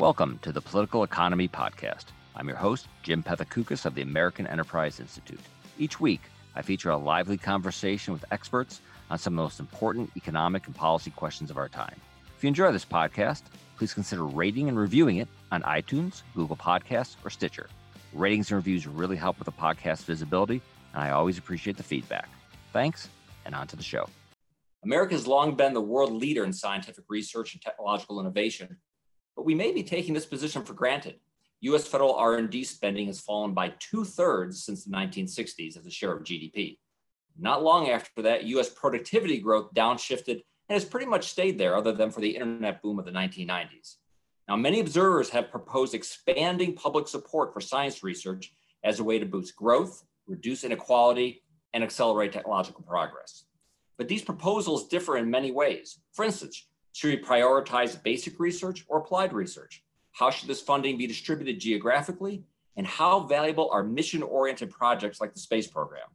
Welcome to the Political Economy Podcast. I'm your host, Jim Pethokoukis of the American Enterprise Institute. Each week, I feature a lively conversation with experts on some of the most important economic and policy questions of our time. If you enjoy this podcast, please consider rating and reviewing it on iTunes, Google Podcasts, or Stitcher. Ratings and reviews really help with the podcast visibility, and I always appreciate the feedback. Thanks, and on to the show. America has long been the world leader in scientific research and technological innovation, but we may be taking this position for granted. U.S. federal R&D spending has fallen by two-thirds since the 1960s as a share of GDP. Not long after that, U.S. productivity growth downshifted and has pretty much stayed there other than for the internet boom of the 1990s. Now, many observers have proposed expanding public support for science research as a way to boost growth, reduce inequality, and accelerate technological progress. But these proposals differ in many ways. For instance, should we prioritize basic research or applied research? How should this funding be distributed geographically? And how valuable are mission oriented projects like the space program?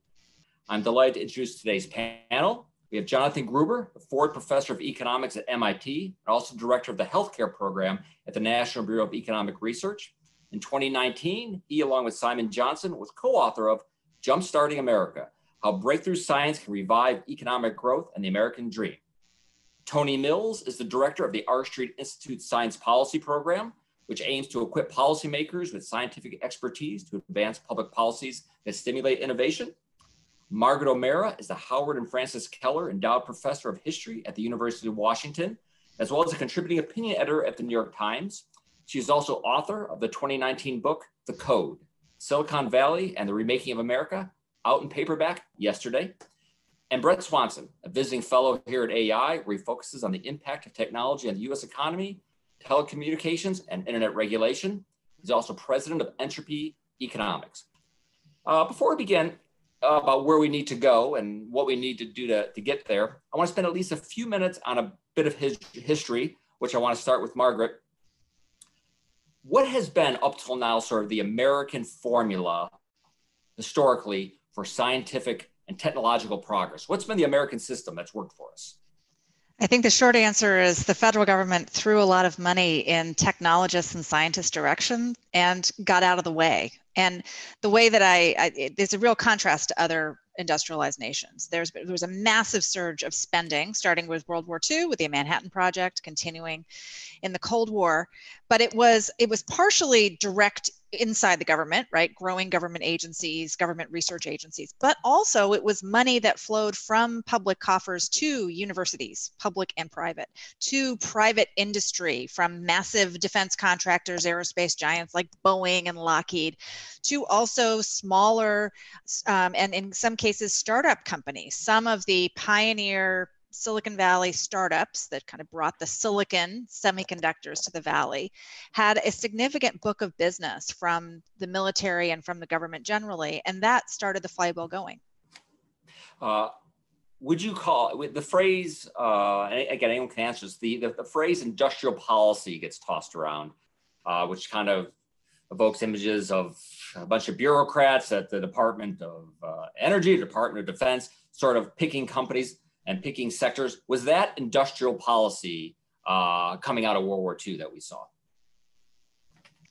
I'm delighted to introduce today's panel. We have Jonathan Gruber, a Ford Professor of Economics at MIT, and also Director of the Healthcare Program at the National Bureau of Economic Research. In 2019, he, along with Simon Johnson, was co author of Jumpstarting America How Breakthrough Science Can Revive Economic Growth and the American Dream. Tony Mills is the director of the R Street Institute Science Policy Program, which aims to equip policymakers with scientific expertise to advance public policies that stimulate innovation. Margaret O'Mara is the Howard and Frances Keller Endowed Professor of History at the University of Washington, as well as a contributing opinion editor at the New York Times. She is also author of the 2019 book, The Code Silicon Valley and the Remaking of America, out in paperback yesterday. And Brett Swanson, a visiting fellow here at AEI, where he focuses on the impact of technology on the US economy, telecommunications, and internet regulation. He's also president of Entropy Economics. Uh, before we begin uh, about where we need to go and what we need to do to, to get there, I want to spend at least a few minutes on a bit of his history, which I want to start with Margaret. What has been up till now sort of the American formula historically for scientific and technological progress? What's been the American system that's worked for us? I think the short answer is the federal government threw a lot of money in technologists and scientists' direction and got out of the way. And the way that I, I it, there's a real contrast to other industrialized nations. There's there was a massive surge of spending, starting with World War II with the Manhattan Project, continuing in the Cold War, but it was it was partially direct inside the government, right? Growing government agencies, government research agencies, but also it was money that flowed from public coffers to universities, public and private, to private industry, from massive defense contractors, aerospace giants like Boeing and Lockheed, to also smaller um, and in some cases startup companies. Some of the pioneer Silicon Valley startups that kind of brought the silicon semiconductors to the valley had a significant book of business from the military and from the government generally, and that started the flywheel going. Uh, would you call the phrase uh, again? Anyone can answer this. The, the, the phrase industrial policy gets tossed around, uh, which kind of evokes images of a bunch of bureaucrats at the Department of uh, Energy, Department of Defense, sort of picking companies and picking sectors. Was that industrial policy uh, coming out of World War II that we saw?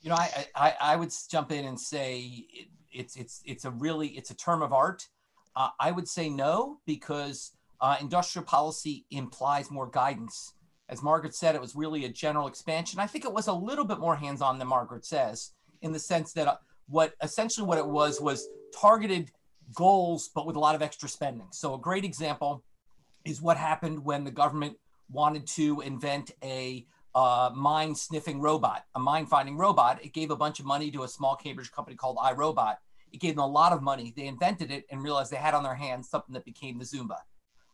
You know, I, I, I would jump in and say it, it's it's it's a really it's a term of art. Uh, I would say no because uh, industrial policy implies more guidance. As Margaret said, it was really a general expansion. I think it was a little bit more hands-on than Margaret says, in the sense that uh, what essentially what it was was targeted goals, but with a lot of extra spending. So a great example is what happened when the government wanted to invent a uh, mine sniffing robot, a mine finding robot. It gave a bunch of money to a small Cambridge company called iRobot. It gave them a lot of money. They invented it and realized they had on their hands something that became the Roomba.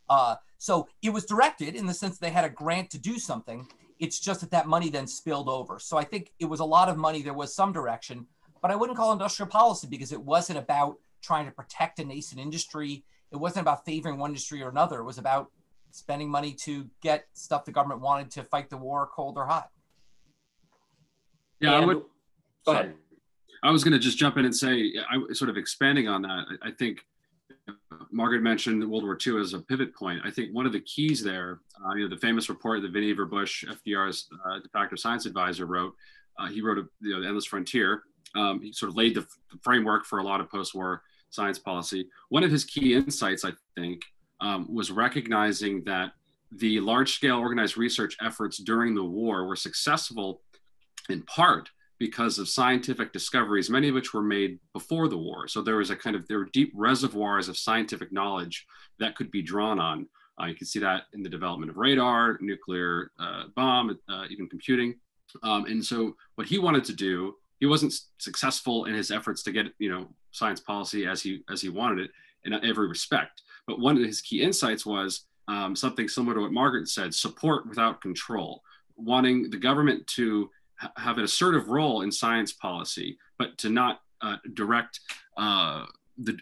Uh, so it was directed in the sense they had a grant to do something. It's just that that money then spilled over. So I think it was a lot of money. There was some direction, but I wouldn't call industrial policy because it wasn't about trying to protect a nascent industry it wasn't about favoring one industry or another. It was about spending money to get stuff the government wanted to fight the war, cold or hot. Yeah, and, I would. Go ahead. I was going to just jump in and say, I sort of expanding on that. I think Margaret mentioned World War II as a pivot point. I think one of the keys there, uh, you know, the famous report that Vannevar Bush, FDR's uh, de facto science advisor, wrote uh, he wrote a, you know, the Endless Frontier. Um, he sort of laid the, the, framework for a lot of post-war science policy. One of his key insights, I think, um, was recognizing that the large-scale organized research efforts during the war were successful in part because of scientific discoveries, many of which were made before the war. So there was a kind of there were deep reservoirs of scientific knowledge that could be drawn on. Uh, you can see that in the development of radar, nuclear uh, bomb, uh, even computing. Um, and so what he wanted to do, he wasn't successful in his efforts to get you know science policy as he as he wanted it in every respect. But one of his key insights was um, something similar to what Margaret said: support without control, wanting the government to ha- have an assertive role in science policy, but to not uh, direct uh, the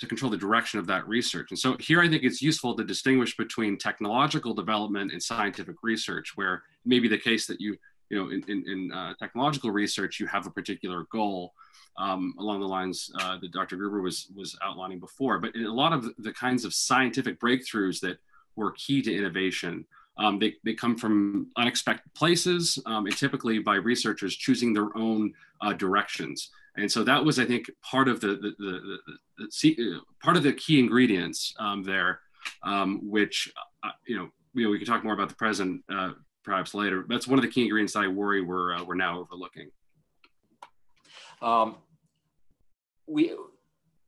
to control the direction of that research. And so here I think it's useful to distinguish between technological development and scientific research, where maybe the case that you, you know, in, in, in uh, technological research, you have a particular goal um, along the lines uh, that Dr. Gruber was, was outlining before. But a lot of the kinds of scientific breakthroughs that were key to innovation, um, they, they come from unexpected places um, and typically by researchers choosing their own uh, directions. And so that was, I think, part of the, the, the, the uh, part of the key ingredients um, there, um, which, uh, you know, know, we can talk more about the present uh, perhaps later. That's one of the key ingredients that I worry we're, uh, we're now overlooking. Um, we,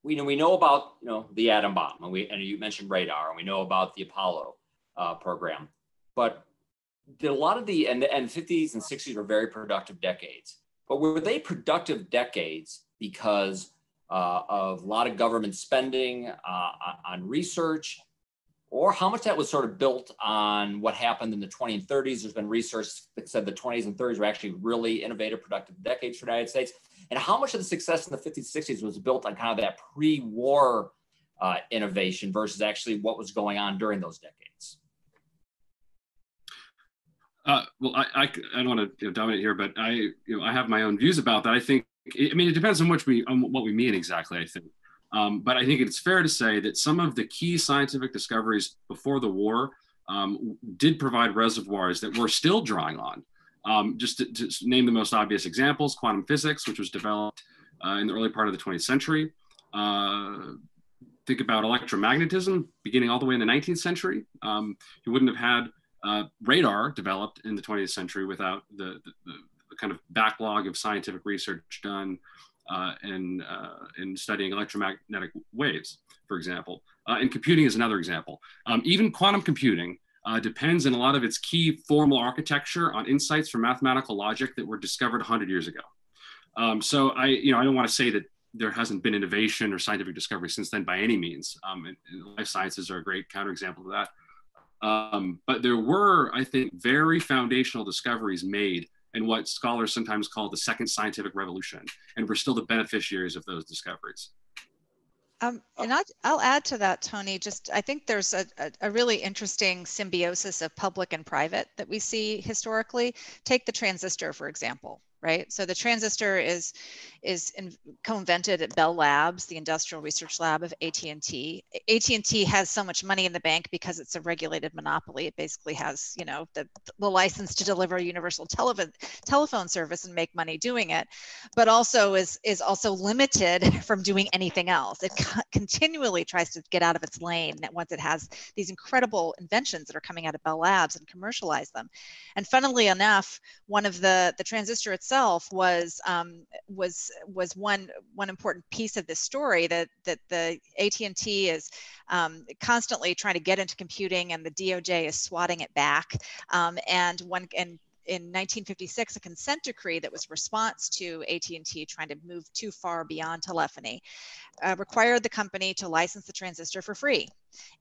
we know, we know about, you know, the atom bomb and we, and you mentioned radar and we know about the Apollo uh, program, but did a lot of the, and, and 50s and 60s were very productive decades. But were they productive decades because uh, of a lot of government spending uh, on research, or how much that was sort of built on what happened in the 20s and 30s? There's been research that said the 20s and 30s were actually really innovative, productive decades for the United States. And how much of the success in the 50s, 60s was built on kind of that pre war uh, innovation versus actually what was going on during those decades? Uh, well, I, I, I, don't want to you know, dominate here, but I, you know, I have my own views about that. I think, I mean, it depends on which we, on what we mean exactly. I think, um, but I think it's fair to say that some of the key scientific discoveries before the war um, did provide reservoirs that we're still drawing on. Um, just to, to, name the most obvious examples, quantum physics, which was developed uh, in the early part of the 20th century. Uh, think about electromagnetism, beginning all the way in the 19th century. Um, you wouldn't have had uh, radar developed in the 20th century without the, the, the, kind of backlog of scientific research done uh, in, uh, in studying electromagnetic waves, for example. Uh, and computing is another example. Um, even quantum computing uh, depends in a lot of its key formal architecture on insights from mathematical logic that were discovered 100 years ago. Um, so I, you know, I don't want to say that there hasn't been innovation or scientific discovery since then by any means. Um, and, and life sciences are a great counterexample of that. Um, but there were, I think, very foundational discoveries made in what scholars sometimes call the second scientific revolution. And we're still the beneficiaries of those discoveries. Um, and I'll, I'll, add to that, Tony. Just I think there's a, a, a, really interesting symbiosis of public and private that we see historically. Take the transistor, for example right? So the transistor is is in, co-invented at Bell Labs, the industrial research lab of AT&T. AT&T has so much money in the bank because it's a regulated monopoly. It basically has, you know, the, the license to deliver universal telephone telephone service and make money doing it, but also is is also limited from doing anything else. It co- continually tries to get out of its lane once it has these incredible inventions that are coming out of Bell Labs and commercialize them. And funnily enough, one of the the transistor itself itself was um, was was one one important piece of this story that that the AT&T is um, constantly trying to get into computing and the DOJ is swatting it back. Um, and one and in 1956 a consent decree that was response to AT&T trying to move too far beyond telephony uh, required the company to license the transistor for free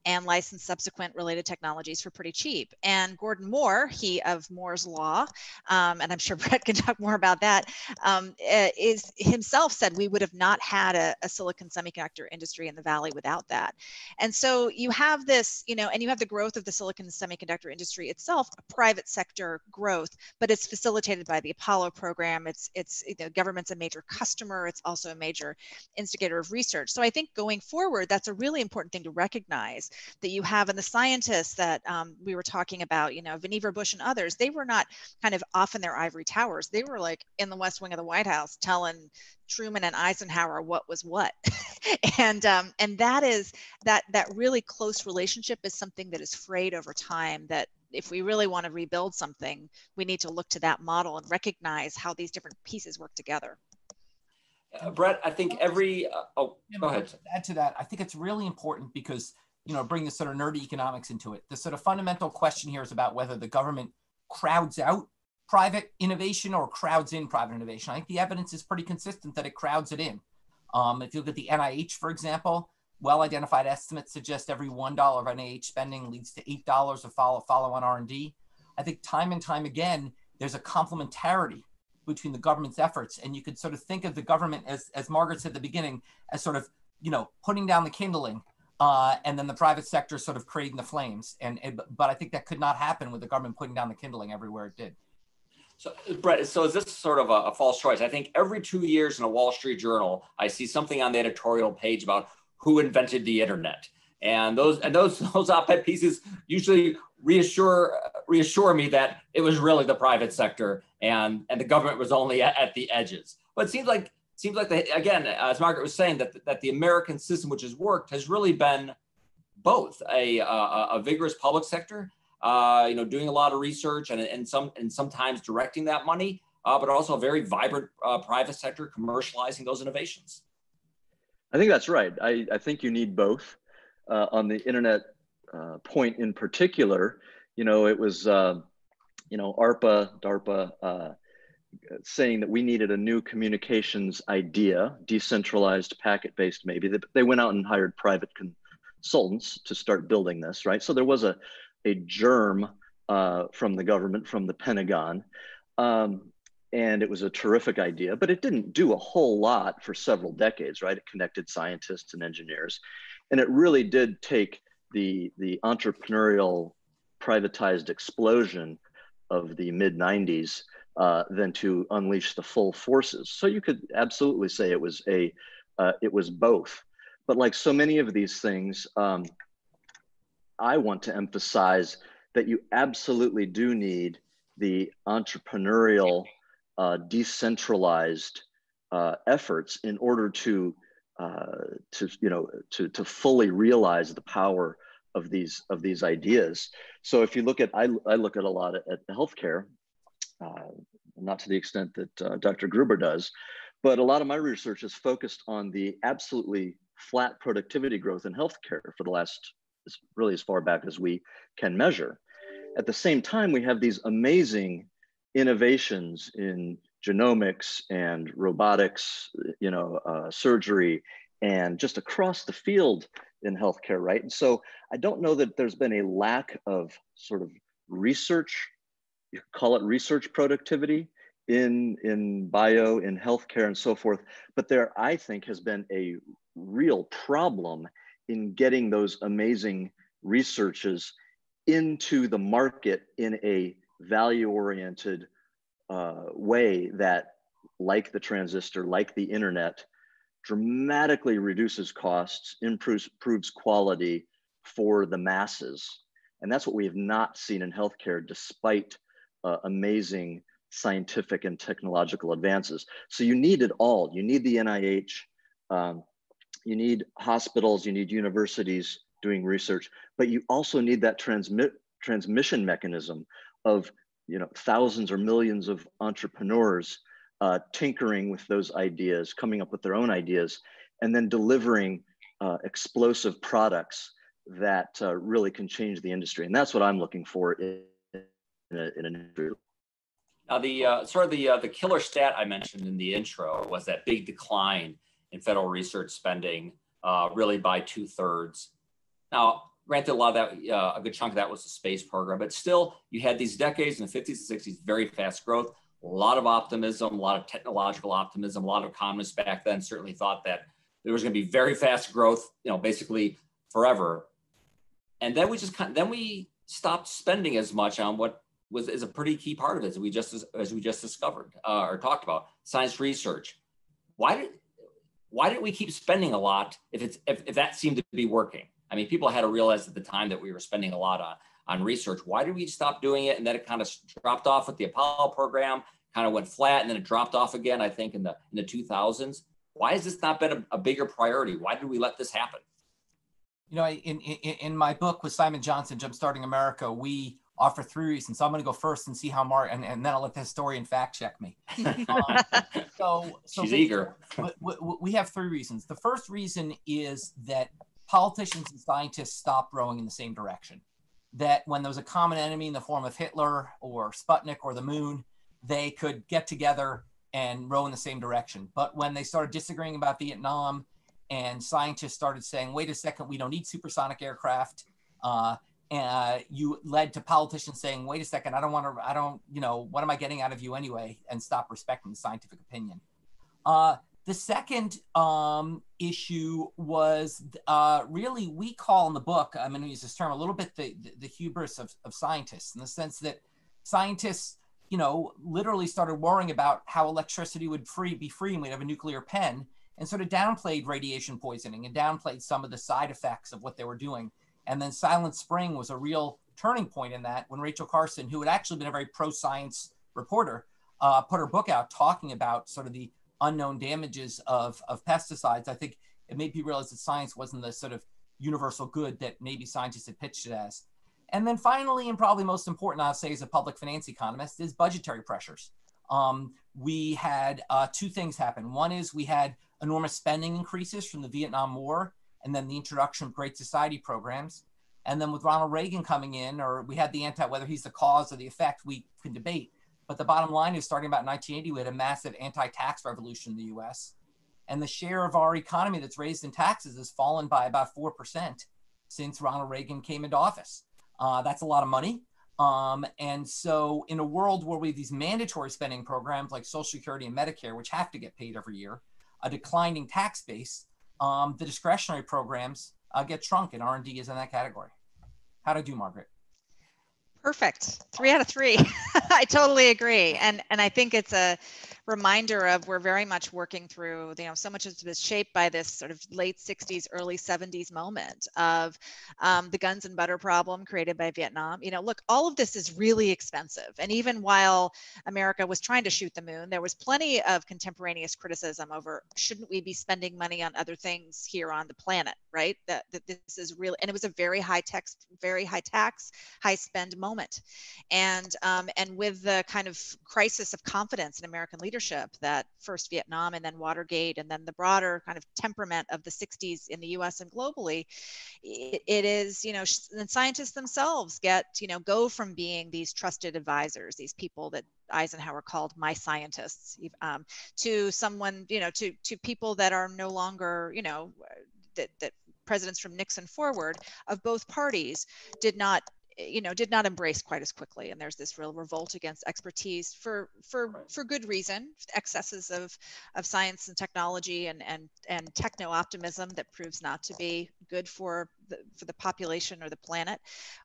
and license subsequent related technologies for pretty cheap. And Gordon Moore, he of Moore's Law, um, and I'm sure Brett can talk more about that, um, eh, is himself said we would have not had a, a, silicon semiconductor industry in the Valley without that. And so you have this, you know, and you have the growth of the silicon semiconductor industry itself, a private sector growth, but it's facilitated by the Apollo program. It's, it's, you know, government's a major customer. It's also a major instigator of research. So I think going forward, that's a really important thing to recognize recognize that you have and the scientists that um, we were talking about, you know, Vannevar Bush and others, they were not kind of off in their ivory towers. They were like in the West Wing of the White House telling Truman and Eisenhower what was what. and um, and that is that that really close relationship is something that is frayed over time that if we really want to rebuild something, we need to look to that model and recognize how these different pieces work together. Uh, Brett, I think every uh, oh, go ahead. Add to that, I think it's really important because you know bring this sort of nerdy economics into it. The sort of fundamental question here is about whether the government crowds out private innovation or crowds in private innovation. I think the evidence is pretty consistent that it crowds it in. Um, if you look at the NIH, for example, well-identified estimates suggest every one dollar of NIH spending leads to eight dollars of follow follow-on R&D. I think time and time again, there's a complementarity between the government's efforts. And you could sort of think of the government as, as Margaret said at the beginning, as sort of, you know, putting down the kindling uh, and then the private sector sort of creating the flames. And, but I think that could not happen with the government putting down the kindling everywhere it did. So, Brett, so is this sort of a, a, false choice? I think every two years in a Wall Street Journal, I see something on the editorial page about who invented the internet, and those and those those op-ed pieces usually reassure reassure me that it was really the private sector and and the government was only at, at the edges. But it seems like seems like the, again, as Margaret was saying, that that the American system, which has worked, has really been both a a, a vigorous public sector, uh, you know, doing a lot of research and and some and sometimes directing that money, uh, but also a very vibrant uh, private sector commercializing those innovations. I think that's right. I, I think you need both. Uh, on the internet uh, point in particular, you know, it was, uh, you know, ARPA, DARPA, saying that we needed a new communications idea, decentralized, packet-based maybe. They, they went out and hired private consultants to start building this, right? So there was a, a germ uh, from the government, from the Pentagon. Um, and it was a terrific idea, but it didn't do a whole lot for several decades, right? It connected scientists and engineers. And it really did take the, the entrepreneurial privatized explosion of the mid 90s uh, than to unleash the full forces. So you could absolutely say it was a, uh, it was both. But like so many of these things, um, I want to emphasize that you absolutely do need the entrepreneurial, uh, decentralized uh, efforts in order to uh, to you know to to fully realize the power of these of these ideas. So if you look at I, I look at a lot at, at healthcare, not to the extent that uh, Dr. Gruber does, but a lot of my research is focused on the absolutely flat productivity growth in healthcare for the last really as far back as we can measure. At the same time, we have these amazing innovations in genomics and robotics, you know, uh, surgery, and just across the field in healthcare, right? And so I don't know that there's been a lack of sort of research, you call it research productivity in, in bio, in healthcare and so forth. But there, I think, has been a real problem in getting those amazing researches into the market in a value oriented uh, way that, like the transistor, like the internet, dramatically reduces costs, improves, improves quality for the masses. And that's what we have not seen in healthcare, despite uh, amazing scientific and technological advances. So you need it all. You need the NIH, um, you need hospitals, you need universities doing research, but you also need that transmit transmission mechanism of you know thousands or millions of entrepreneurs uh, tinkering with those ideas, coming up with their own ideas, and then delivering uh, explosive products that uh, really can change the industry. And that's what I'm looking for in, a, in. Now, the uh, sort of the uh, the killer stat I mentioned in the intro was that big decline in federal research spending, uh, really by two thirds. Now, granted, a lot of that, uh, a good chunk of that was the space program, but still, you had these decades in the 50s and 60s, very fast growth, a lot of optimism, a lot of technological optimism. A lot of economists back then certainly thought that there was going to be very fast growth, you know, basically forever. And then we just kind of, then we stopped spending as much on what was is a pretty key part of it, as we just as we just discovered uh, or talked about science research. Why did why didn't we keep spending a lot if it's if, if that seemed to be working? I mean, people had to realize at the time that we were spending a lot on, on research. Why did we stop doing it? And then it kind of dropped off with the Apollo program, kind of went flat, and then it dropped off again, I think, in the in the 2000s. Why has this not been a, a bigger priority? Why did we let this happen? You know, in, in, in my book with Simon Johnson, Jumpstarting America, we offer three reasons. So I'm going to go first and see how Mark, and, and then I'll let the historian fact check me. um, so, so she's eager. we, we have three reasons. The first reason is that politicians and scientists stopped rowing in the same direction. That when there was a common enemy in the form of Hitler or Sputnik or the moon, they could get together and row in the same direction. But when they started disagreeing about Vietnam and scientists started saying, wait a second, we don't need supersonic aircraft, uh, uh, you led to politicians saying, wait a second, I don't want to, I don't, you know, what am I getting out of you anyway? And stop respecting the scientific opinion. Uh, the second um, issue was uh, really, we call in the book, I'm going to use this term a little bit, the, the, the hubris of, of scientists in the sense that scientists, you know, literally started worrying about how electricity would free be free and we'd have a nuclear pen and sort of downplayed radiation poisoning and downplayed some of the side effects of what they were doing and then Silent Spring was a real turning point in that when Rachel Carson, who had actually been a very pro science reporter, uh, put her book out talking about sort of the unknown damages of, of pesticides. I think it made people realize that science wasn't the sort of universal good that maybe scientists had pitched it as. And then finally, and probably most important, I'll say as a public finance economist, is budgetary pressures. Um, we had uh, two things happen. One is we had enormous spending increases from the Vietnam War and then the introduction of Great Society programs. And then with Ronald Reagan coming in, or we had the anti, whether he's the cause or the effect, we can debate. But the bottom line is starting about 1980, we had a massive anti tax revolution in the US. And the share of our economy that's raised in taxes has fallen by about 4% since Ronald Reagan came into office. Uh, that's a lot of money. Um, and so, in a world where we have these mandatory spending programs like Social Security and Medicare, which have to get paid every year, a declining tax base, um, the discretionary programs uh, get shrunk, and R&D is in that category. How to do, Margaret? Perfect. Three out of three. I totally agree. And and I think it's a reminder of we're very much working through, you know, so much of shaped by this sort of late 60s, early 70s moment of um, the guns and butter problem created by Vietnam. You know, look, all of this is really expensive. And even while America was trying to shoot the moon, there was plenty of contemporaneous criticism over shouldn't we be spending money on other things here on the planet, right? That, that this is real. And it was a very high tax, very high tax, high spend moment. And, um, and with the kind of crisis of confidence in American leadership, that first Vietnam and then Watergate and then the broader kind of temperament of the 60s in the US and globally, it, it is, you know, and scientists themselves get, you know, go from being these trusted advisors, these people that Eisenhower called my scientists, um, to someone, you know, to, to people that are no longer, you know, that, that presidents from Nixon forward of both parties did not you know did not embrace quite as quickly and there's this real revolt against expertise for for right. for good reason excesses of of science and technology and and and techno optimism that proves not to be good for the, for the population or the planet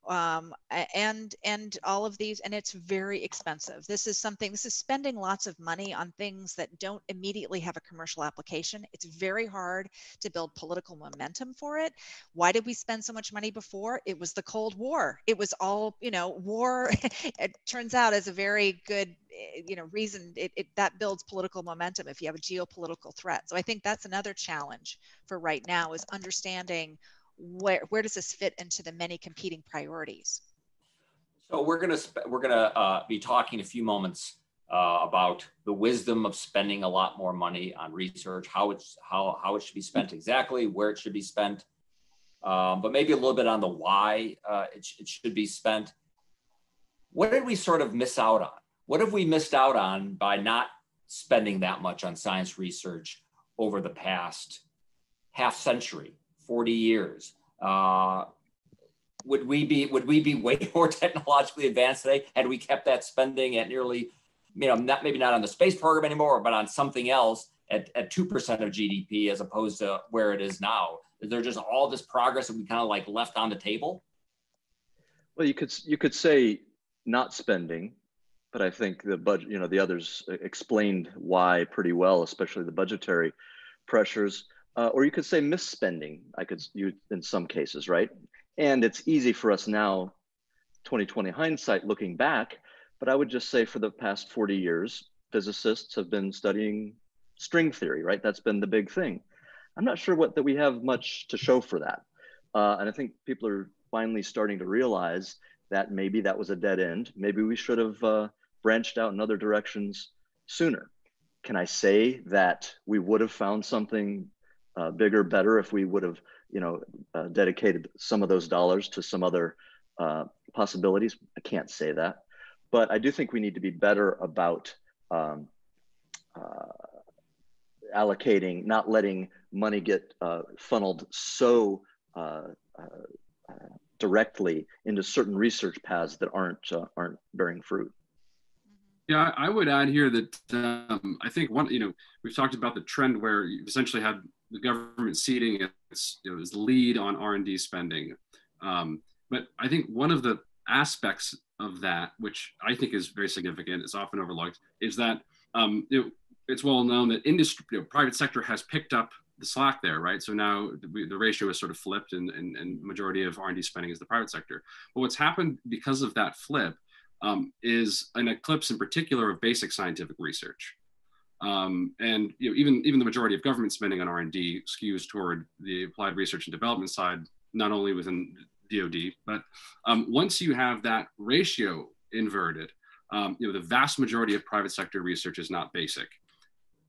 um, and and all of these and it's very expensive. This is something this is spending lots of money on things that don't immediately have a commercial application. It's very hard to build political momentum for it. Why did we spend so much money before? It was the cold war. It was all you know war. It turns out is a very good eh, you know reason it, it that builds political momentum if you have a geopolitical threat. So i think that's another challenge for right now is understanding where where does this fit into the many competing priorities? So we're gonna we're gonna uh, be talking a few moments uh, about the wisdom of spending a lot more money on research, how it's how how it should be spent exactly, where it should be spent, um, but maybe a little bit on the why uh, it, it should be spent. What did we sort of miss out on? What have we missed out on by not spending that much on science research over the past half century? 40 years. Uh, would we be would we be way more technologically advanced today had we kept that spending at nearly, you know, not maybe not on the space program anymore, but on something else at, at 2% of GDP as opposed to where it is now? Is there just all this progress that we kind of like left on the table? Well, you could you could say not spending, but I think the budget, you know, the others explained why pretty well, especially the budgetary pressures uh, or you could say misspending. I could use in some cases, right? And it's easy for us now, 2020 hindsight, looking back. But I would just say for the past 40 years, physicists have been studying string theory, right? That's been the big thing. I'm not sure what that we have much to show for that. Uh, and I think people are finally starting to realize that maybe that was a dead end. Maybe we should have uh, branched out in other directions sooner. Can I say that we would have found something uh, bigger, better if we would have, you know, uh, dedicated some of those dollars to some other uh, possibilities? I can't say that, but I do think we need to be better about um, uh, allocating, not letting money get uh, funneled so uh, directly into certain research paths that aren't aren't bearing fruit. Yeah, I would add here that um, I think one, you know, we've talked about the trend where you've essentially had the government ceding its, lead on R&D spending. Um, but I think one of the aspects of that, which I think is very significant, is often overlooked, is that um, it, it's well known that industry, you know, private sector has picked up the slack there, right? So now the, the ratio is sort of flipped, and, and, and majority of R&D spending is the private sector. But what's happened because of that flip um, is an eclipse in particular of basic scientific research. Um, and you know, even, even the majority of government spending on R&D skews toward the applied research and development side, not only within DoD, but um, once you have that ratio inverted, um, you know, the vast majority of private sector research is not basic.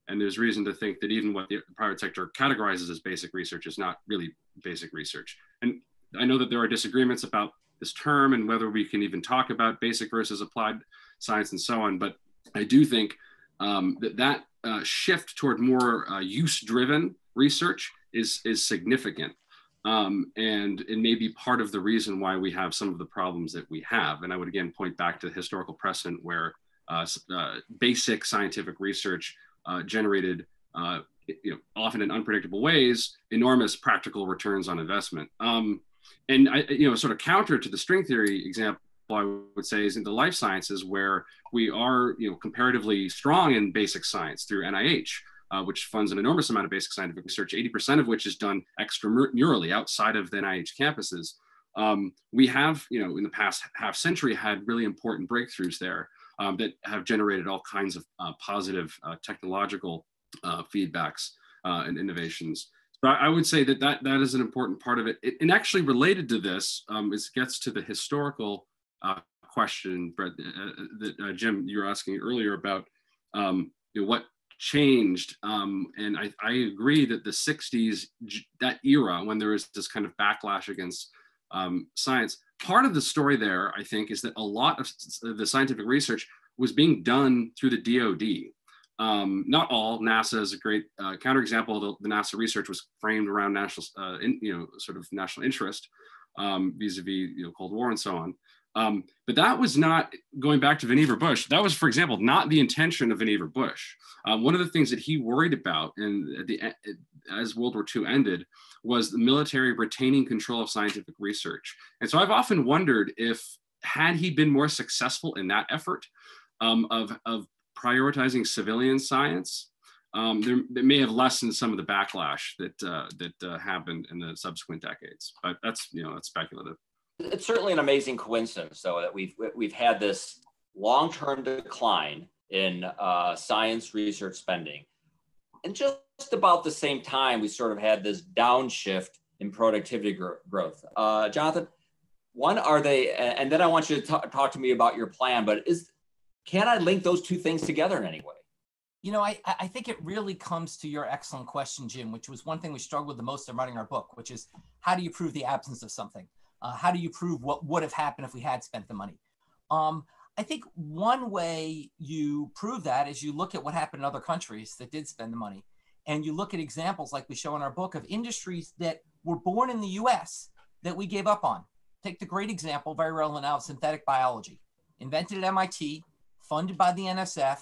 And there's reason to think that even what the private sector categorizes as basic research is not really basic research. And I know that there are disagreements about this term and whether we can even talk about basic versus applied science and so on. But I do think um, that that uh, shift toward more uh, use-driven research is is significant, um, and it may be part of the reason why we have some of the problems that we have. And I would again point back to the historical precedent where uh, uh basic scientific research uh, generated. Uh, you know, often in unpredictable ways, enormous practical returns on investment. Um, and I, you know, sort of counter to the string theory example, I would say is in the life sciences where we are, you know, comparatively strong in basic science through NIH, uh, which funds an enormous amount of basic scientific research, 80% of which is done extramurally outside of the NIH campuses. Um, we have, you know, in the past half century had really important breakthroughs there um, that have generated all kinds of uh, positive uh, technological uh, feedbacks uh, and innovations. So I would say that that, that is an important part of it. it and actually related to this, um, it gets to the historical uh, question, Brett, uh, uh, that uh, Jim, you were asking earlier about um, you know, what changed. Um, and I, I, agree that the 60s, that era, when there was this kind of backlash against um, science, part of the story there, I think, is that a lot of the scientific research was being done through the DoD. Um, not all. NASA is a great uh, counterexample. The, the, NASA research was framed around national, uh, in, you know, sort of national interest um, vis-a-vis you know, Cold War and so on. Um, but that was not going back to Vannevar Bush. That was, for example, not the intention of Vannevar Bush. Uh, one of the things that he worried about, and as World War II ended, was the military retaining control of scientific research. And so I've often wondered if, had he been more successful in that effort um, of, of prioritizing civilian science, um, there, may have lessened some of the backlash that uh, that uh, happened in the subsequent decades. But that's you know that's speculative. It's certainly an amazing coincidence, though, that we've we've had this long-term decline in uh, science research spending, and just about the same time, we sort of had this downshift in productivity gr- growth. Uh, Jonathan, one are they, and then I want you to talk, talk to me about your plan. But is can I link those two things together in any way? You know, I, I think it really comes to your excellent question, Jim, which was one thing we struggled the most in writing our book, which is how do you prove the absence of something? Uh, how do you prove what would have happened if we had spent the money? Um, I think one way you prove that is you look at what happened in other countries that did spend the money. And you look at examples like we show in our book of industries that were born in the US that we gave up on. Take the great example, very relevant now, of synthetic biology. Invented at MIT, funded by the NSF.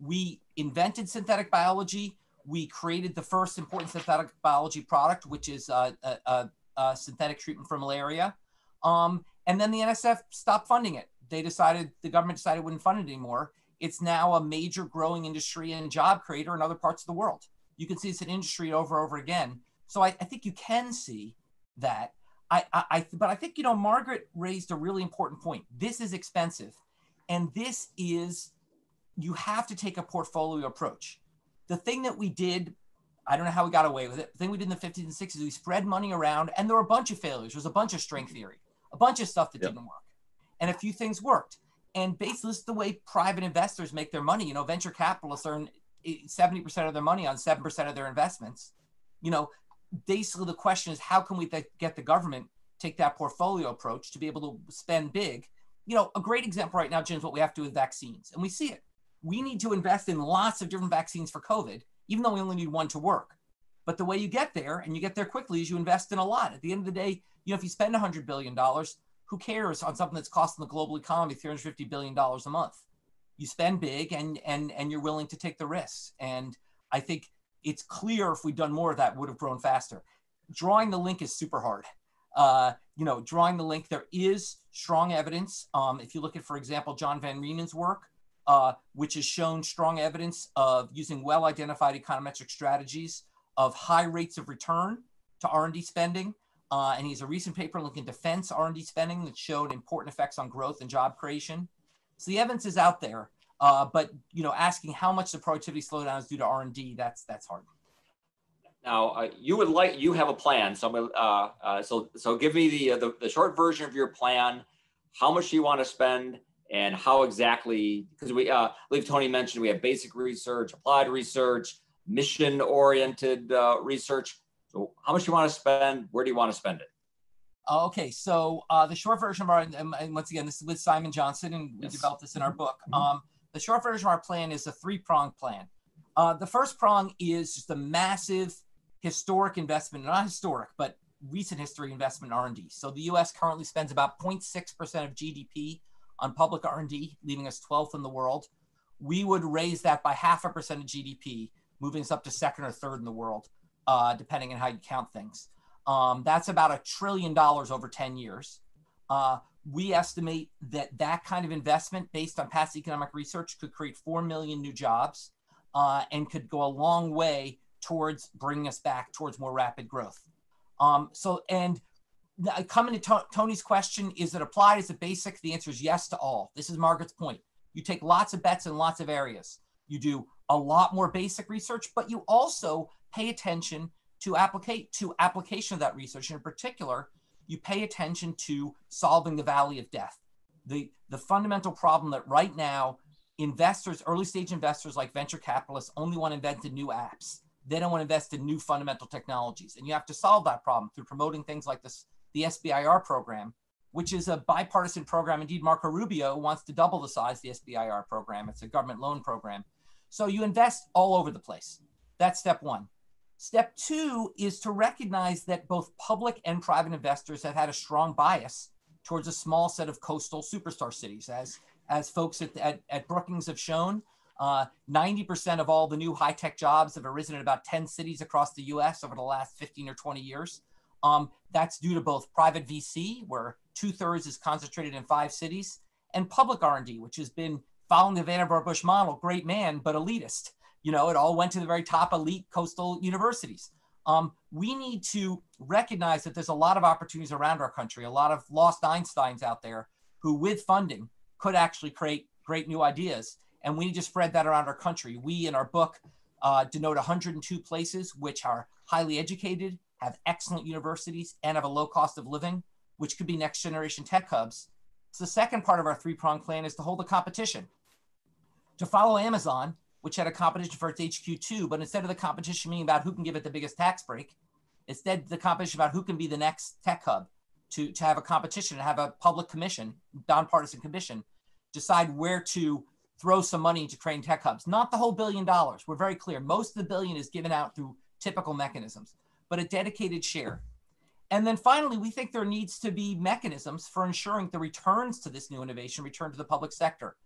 We invented synthetic biology. We created the first important synthetic biology product, which is a, a, a synthetic treatment for malaria. Um, and then the NSF stopped funding it. They decided, the government decided wouldn't fund it anymore. It's now a major growing industry and job creator in other parts of the world. You can see it's an industry over and over again. So I, I think you can see that. I, I, I, but I think you know Margaret raised a really important point. This is expensive, and this is you have to take a portfolio approach. The thing that we did, I don't know how we got away with it. The thing we did in the 50s and 60s, we spread money around, and there were a bunch of failures. There was a bunch of string mm-hmm. theory, a bunch of stuff that yep. didn't work, and a few things worked. And basically, this is the way private investors make their money. You know, venture capitalists earn 70% of their money on 7% of their investments. You know, basically the question is how can we th- get the government take that portfolio approach to be able to spend big? You know, a great example right now, Jim, is what we have to do with vaccines. And we see it. We need to invest in lots of different vaccines for COVID, even though we only need one to work. But the way you get there, and you get there quickly, is you invest in a lot. At the end of the day, you know, if you spend $100 billion, who cares on something that's costing the global economy $350 billion a month? You spend big and and and you're willing to take the risks. And I think it's clear if we'd done more of that would have grown faster. Drawing the link is super hard. Uh, you know, drawing the link, there is strong evidence. Um, if you look at, for example, John Van Reenen's work, uh, which has shown strong evidence of using well-identified econometric strategies of high rates of return to R&D spending. Uh, and he has a recent paper looking defense R&D spending that showed important effects on growth and job creation. So the evidence is out there. Uh, but you know, asking how much the productivity slowdown is due to R and D, that's that's hard. Now, uh, you would like you have a plan. So, uh, uh, so so give me the, uh, the, the short version of your plan. How much do you want to spend, and how exactly? Because we, uh, I believe Tony mentioned we have basic research, applied research, mission oriented uh, research. So, how much do you want to spend? Where do you want to spend it? Okay, so uh, the short version of our, and once again, this is with Simon Johnson, and we yes. developed this in our book. Mm-hmm. Um, the short version of our plan is a three pronged plan. Uh, the first prong is just a massive historic investment, not historic, but recent history investment in R&D. So the U.S. currently spends about 0.6% of GDP on public R&D, leaving us 12th in the world. We would raise that by half a percent of GDP, moving us up to second or third in the world, uh, depending on how you count things. Um, that's about a trillion dollars over 10 years. Uh, we estimate that that kind of investment, based on past economic research, could create 4 million new jobs uh, and could go a long way towards bringing us back towards more rapid growth. Um, so, and Uh, coming to to- Tony's question, is it applied? Is it basic? The answer is yes to all. This is Margaret's point. You take lots of bets in lots of areas. You do a lot more basic research, but you also pay attention to applicate to application of that research. And in particular, you pay attention to solving the valley of death. The, the fundamental problem that right now investors, early stage investors like venture capitalists only want to invent in new apps. They don't want to invest in new fundamental technologies. And you have to solve that problem through promoting things like this, the SBIR program, which is a bipartisan program. Indeed, Marco Rubio wants to double the size of the SBIR program. It's a government loan program. So you invest all over the place. That's step one. Step two is to recognize that both public and private investors have had a strong bias towards a small set of coastal superstar cities. As, as folks at, at, at Brookings have shown, uh, 90% of all the new high tech jobs have arisen in about 10 cities across the US over the last 15 or 20 years. Um, that's due to both private VC, where two thirds is concentrated in five cities, and public R&D, which has been following the Vannevar Bush model, great man, but elitist you know, it all went to the very top elite coastal universities. Um, we need to recognize that there's a lot of opportunities around our country, a lot of lost Einsteins out there who, with funding, could actually create great new ideas. And we need to spread that around our country. We, in our book, uh, denote 102 places which are highly educated, have excellent universities, and have a low cost of living, which could be next generation tech hubs. So the second part of our three prong plan is to hold a competition. To follow Amazon, which had a competition for its HQ2, but instead of the competition being about who can give it the biggest tax break, instead the competition about who can be the next tech hub to, to have a competition and have a public commission, nonpartisan commission, decide where to throw some money into creating tech hubs. Not the whole billion dollars. We're very clear. Most of the billion is given out through typical mechanisms, but a dedicated share. And then finally, we think there needs to be mechanisms for ensuring the returns to this new innovation return to the public sector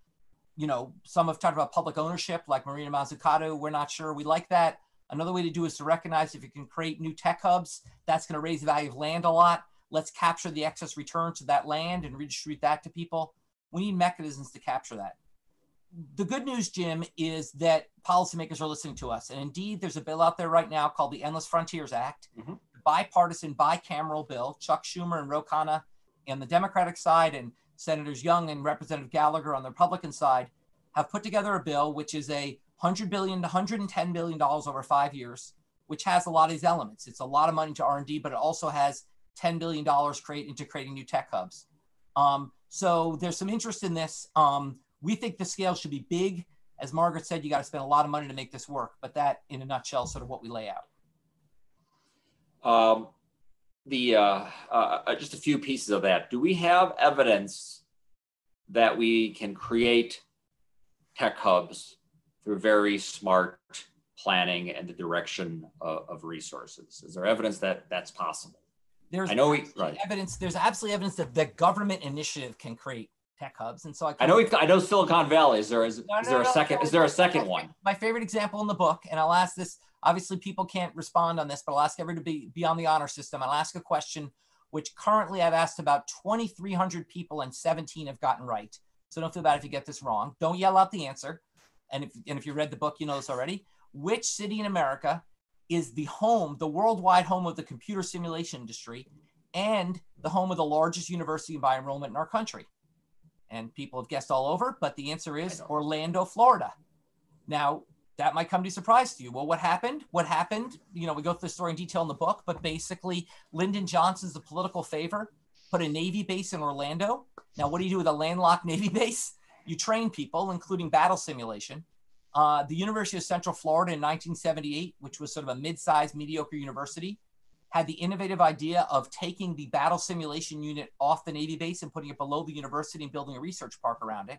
you know, some have talked about public ownership, like Mariana Mazzucato. We're not sure we like that. Another way to do is to recognize if you can create new tech hubs, that's going to raise the value of land a lot. Let's capture the excess returns to that land and redistribute that to people. We need mechanisms to capture that. The good news, Jim, is that policymakers are listening to us. And indeed, there's a bill out there right now called the Endless Frontiers Act, mm-hmm. bipartisan, bicameral bill. Chuck Schumer and Ro Khanna on the Democratic side and Senators Young and Representative Gallagher on the Republican side have put together a bill which is a 100 billion to 110 billion dollars over five years, which has a lot of these elements. It's a lot of money to R&D, but it also has 10 billion dollars create into creating new tech hubs. Um, so there's some interest in this. Um, we think the scale should be big. As Margaret said, you got to spend a lot of money to make this work. But that, in a nutshell, sort of what we lay out. Um, the uh, uh, just a few pieces of that. Do we have evidence that we can create tech hubs through very smart planning and the direction of, of resources? Is there evidence that that's possible? There's I know we, right. evidence. There's absolutely evidence that the government initiative can create tech hubs. And so I, I know we've, I know Silicon Valley. Is there is, no, is no, there no, a second? is there a second one? My favorite example in the book, and I'll ask this. Obviously, people can't respond on this, but I'll ask everyone to be, be on the honor system. I'll ask a question, which currently I've asked about 2,300 people, and 17 have gotten right. So don't feel bad if you get this wrong. Don't yell out the answer. And if and if you read the book, you know this already. Which city in America is the home, the worldwide home of the computer simulation industry, and the home of the largest university by enrollment in our country? And people have guessed all over, but the answer is Orlando, Florida. Now, that might come to surprise to you. Well, what happened? What happened? You know, we go through the story in detail in the book, but basically, Lyndon Johnson's the political favor put a Navy base in Orlando. Now, what do you do with a landlocked Navy base? You train people, including battle simulation. Uh, the University of Central Florida in 1978, which was sort of a mid sized, mediocre university, had the innovative idea of taking the battle simulation unit off the Navy base and putting it below the university and building a research park around it.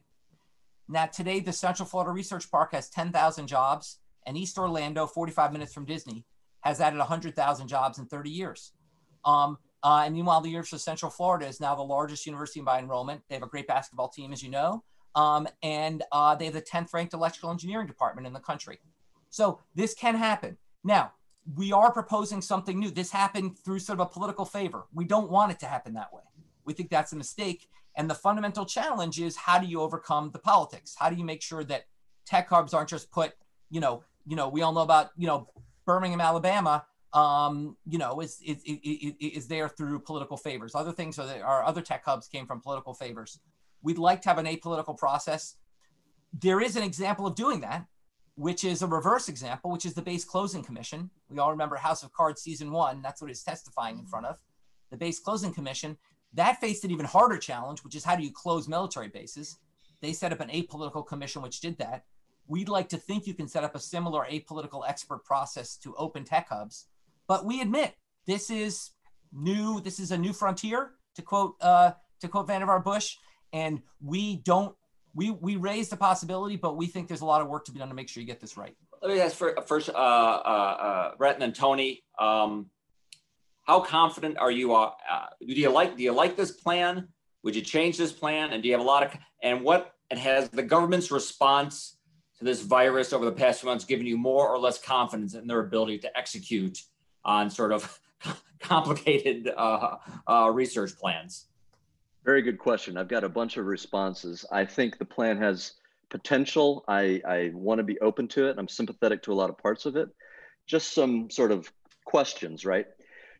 Now, today, the Central Florida Research Park has 10,000 jobs, and East Orlando, 45 minutes from Disney, has added 100,000 jobs in 30 years. Um, uh, and meanwhile, the University of Central Florida is now the largest university by enrollment. They have a great basketball team, as you know, um, and uh, they have the 10th ranked electrical engineering department in the country. So this can happen. Now, we are proposing something new. This happened through sort of a political favor. We don't want it to happen that way. We think that's a mistake. And the fundamental challenge is how do you overcome the politics? How do you make sure that tech hubs aren't just put, you know, you know, we all know about, you know, Birmingham, Alabama, um, you know, is, is, is, is there through political favors. Other things are, there, are other tech hubs came from political favors. We'd like to have an apolitical process. There is an example of doing that which is a reverse example, which is the base closing commission. We all remember House of Cards season one. That's what it's testifying in front of. The base closing commission that faced an even harder challenge, which is how do you close military bases? They set up an apolitical commission which did that. We'd like to think you can set up a similar apolitical expert process to open tech hubs, but we admit this is new. This is a new frontier, to quote uh, to quote Vannevar Bush, and we don't we we raised the possibility, but we think there's a lot of work to be done to make sure you get this right. Let me ask for, first, uh, uh, uh, Brett and then Tony. Um, how confident are you? Uh, do you like do you like this plan? Would you change this plan? And do you have a lot of and what and has the government's response to this virus over the past few months given you more or less confidence in their ability to execute on sort of complicated uh, uh, research plans? Very good question. I've got a bunch of responses. I think the plan has potential. I, I want to be open to it. I'm sympathetic to a lot of parts of it. Just some sort of questions, right?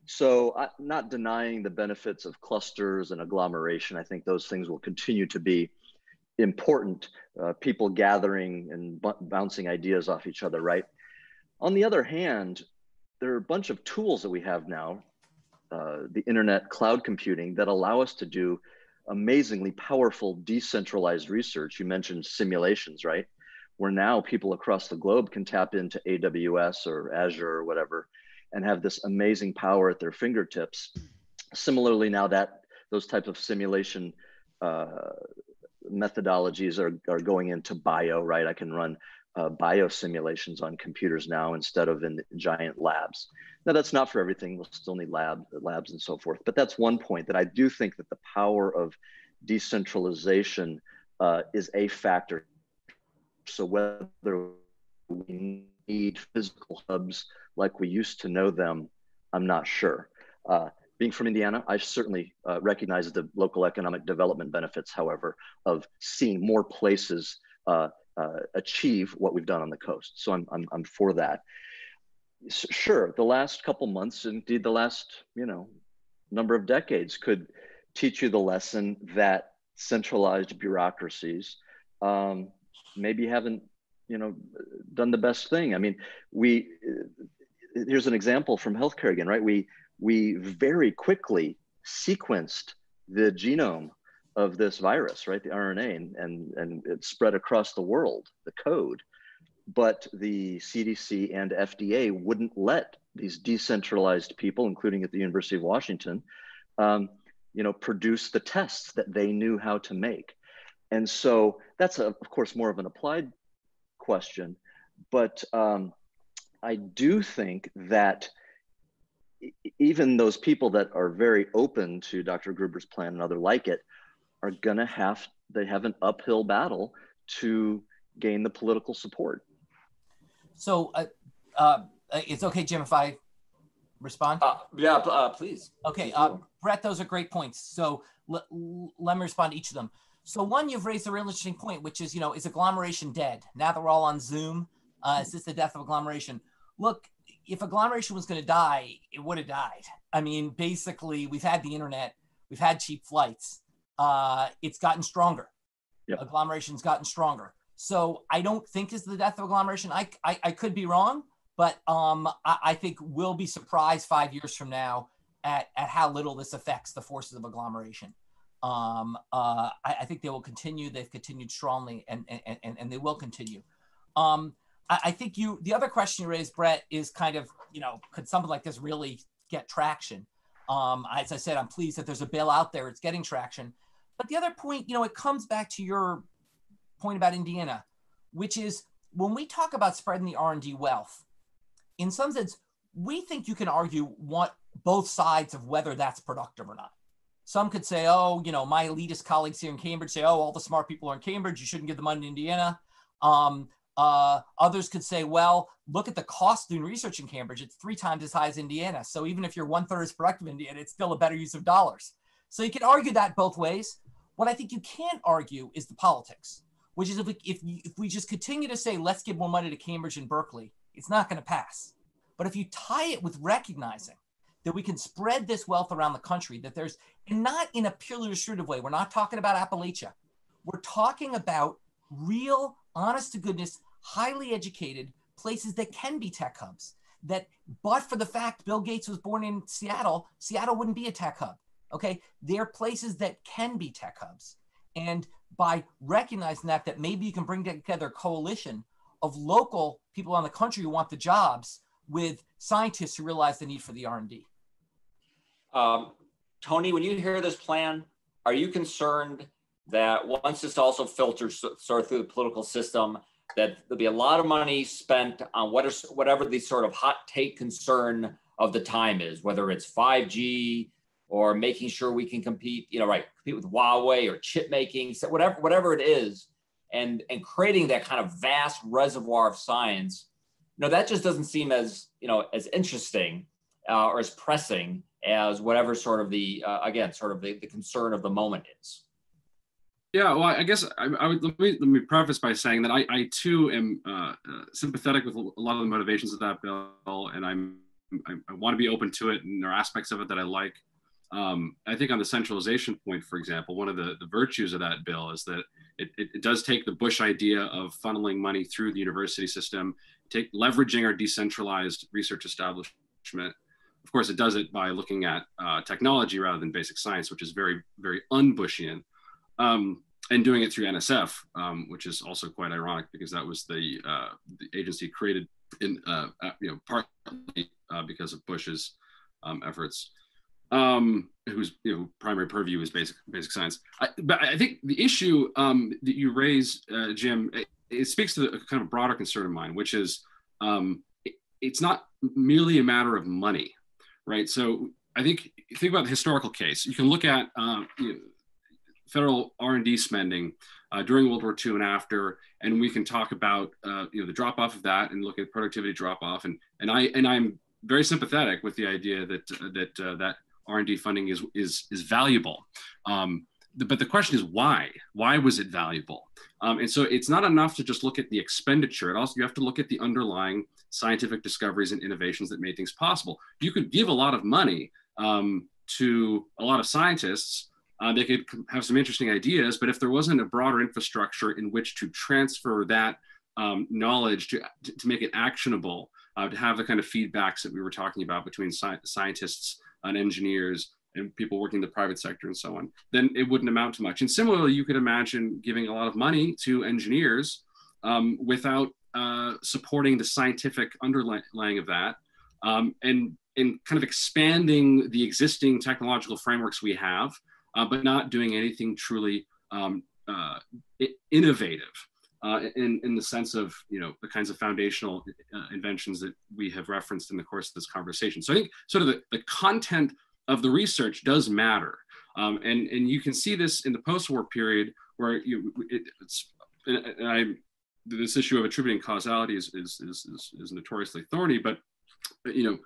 So, I'm not denying the benefits of clusters and agglomeration. I think those things will continue to be important. Uh, people gathering and b- bouncing ideas off each other, right? On the other hand, there are a bunch of tools that we have now uh, the internet cloud computing that allow us to do amazingly powerful decentralized research. You mentioned simulations, right? Where now people across the globe can tap into AWS or Azure or whatever and have this amazing power at their fingertips. Similarly, now that those types of simulation uh, methodologies are, are going into bio, right? I can run uh, bio simulations on computers now instead of in giant labs. Now that's not for everything. We'll still need lab labs and so forth. But that's one point that I do think that the power of decentralization uh, is a factor. So whether we need physical hubs like we used to know them, I'm not sure. Uh, being from Indiana, I certainly uh, recognize the local economic development benefits, however, of seeing more places uh, uh, achieve what we've done on the coast. So I'm, I'm, I'm for that. Sure, the last couple months, indeed the last, you know, number of decades could teach you the lesson that centralized bureaucracies um, maybe haven't, you know, done the best thing. I mean, we, here's an example from healthcare again, right? We, we very quickly sequenced the genome of this virus, right? The RNA, and, and, and it spread across the world, the code. But the CDC and FDA wouldn't let these decentralized people, including at the University of Washington, um, you know, produce the tests that they knew how to make. And so that's, a, of course, more of an applied question. But um, I do think that even those people that are very open to Dr. Gruber's plan and other like it are going to have they have an uphill battle to gain the political support. So, uh, uh, it's okay, Jim, if I respond. Uh, yeah, uh, please. Okay, uh, Brett, those are great points. So let, let me respond to each of them. So one, you've raised a real interesting point, which is, you know, is agglomeration dead? Now that we're all on Zoom, uh, is this the death of agglomeration? Look, if agglomeration was going to die, it would have died. I mean, basically, we've had the internet, we've had cheap flights. Uh, it's gotten stronger. Yep. Agglomeration's gotten stronger. So I don't think is the death of agglomeration. I, I, I could be wrong, but um, I, I, think we'll be surprised five years from now at, at how little this affects the forces of agglomeration. Um, uh, I, I, think they will continue. They've continued strongly, and and, and, and they will continue. Um, I, I, think you. The other question you raised, Brett, is kind of you know, could something like this really get traction? Um, as I said, I'm pleased that there's a bill out there. It's getting traction. But the other point, you know, it comes back to your point about Indiana, which is when we talk about spreading the R&D wealth, in some sense, we think you can argue what both sides of whether that's productive or not. Some could say, oh, you know, my elitist colleagues here in Cambridge say, oh, all the smart people are in Cambridge. You shouldn't give the money to Indiana. Um, uh, others could say, well, look at the cost of doing research in Cambridge. It's three times as high as Indiana. So even if you're one third as productive in Indiana, it's still a better use of dollars. So you can argue that both ways. What I think you can't argue is the politics, which is if we, if, if we just continue to say, let's give more money to Cambridge and Berkeley, it's not going to pass. But if you tie it with recognizing that we can spread this wealth around the country, that there's, and not in a purely restrictive way, we're not talking about Appalachia. We're talking about real, honest to goodness, highly educated places that can be tech hubs. That, but for the fact Bill Gates was born in Seattle, Seattle wouldn't be a tech hub. Okay. They're places that can be tech hubs. And by recognizing that, that maybe you can bring together a coalition of local people on the country who want the jobs with scientists who realize the need for the R&D. Um, Tony, when you hear this plan, are you concerned that once this also filters sort of through the political system, that there'll be a lot of money spent on what is, whatever the sort of hot take concern of the time is, whether it's 5G or making sure we can compete, you know, right, compete with Huawei or chip making, so whatever, whatever it is, and and creating that kind of vast reservoir of science no, that just doesn't seem as you know as interesting uh, or as pressing as whatever sort of the uh, again sort of the, the concern of the moment is. Yeah, well, I guess I, I, would let me let me preface by saying that I, I too am uh, uh, sympathetic with a lot of the motivations of that bill, and I'm I, I, want to be open to it, and there are aspects of it that I like. Um, I think on the centralization point, for example, one of the, the virtues of that bill is that it, it, it does take the Bush idea of funneling money through the university system take leveraging our decentralized research establishment. Of course, it does it by looking at uh, technology rather than basic science, which is very, very un-Bushian, um, and doing it through NSF, um, which is also quite ironic because that was the, uh, the agency created in, uh, uh you know, partly uh, because of Bush's um, efforts um, whose you know primary purview is basic basic science. I, but I think the issue um, that you raise, uh, Jim, it speaks to a kind of broader concern of mine, which is um, it, it's not merely a matter of money, right? So I think think about the historical case. You can look at uh, you know, federal R&D spending uh, during World War II and after, and we can talk about uh, you know the drop off of that and look at productivity drop off. And and I and I'm very sympathetic with the idea that that uh, that R&D funding is is is valuable. Um, but the question is why? Why was it valuable? Um, and so it's not enough to just look at the expenditure. It also you have to look at the underlying scientific discoveries and innovations that made things possible. You could give a lot of money um, to a lot of scientists. Uh, they could have some interesting ideas, but if there wasn't a broader infrastructure in which to transfer that um, knowledge to, to make it actionable, uh, to have the kind of feedbacks that we were talking about between sci- scientists and engineers and people working in the private sector and so on, then it wouldn't amount to much. And similarly, you could imagine giving a lot of money to engineers um, without uh, supporting the scientific underlying of that um, and, and kind of expanding the existing technological frameworks we have, uh, but not doing anything truly um, uh, innovative. Uh, in, in the sense of you know the kinds of foundational uh, inventions that we have referenced in the course of this conversation. So I think sort of the, the content of the research does matter. Um, and, and you can see this in the post-war period where you, it, it's, and I, this issue of attributing causality is, is, is, is, notoriously thorny, but you know,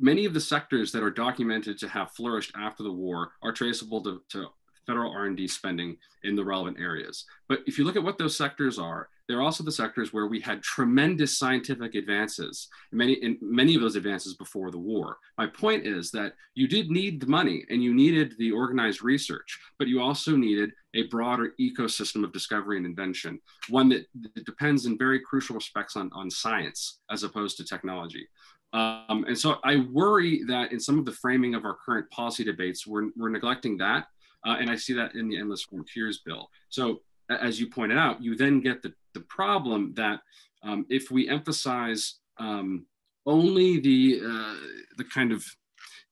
many of the sectors that are documented to have flourished after the war are traceable to, to federal R&D spending in the relevant areas. But if you look at what those sectors are, they're also the sectors where we had tremendous scientific advances, many, many of those advances before the war. My point is that you did need the money and you needed the organized research, but you also needed a broader ecosystem of discovery and invention, one that, that depends in very crucial respects on, on science as opposed to technology. Um, and so I worry that in some of the framing of our current policy debates, we're, we're neglecting that uh, and I see that in the Endless Frontiers bill. So, as you pointed out, you then get the, the problem that um, if we emphasize um, only the, uh, the kind of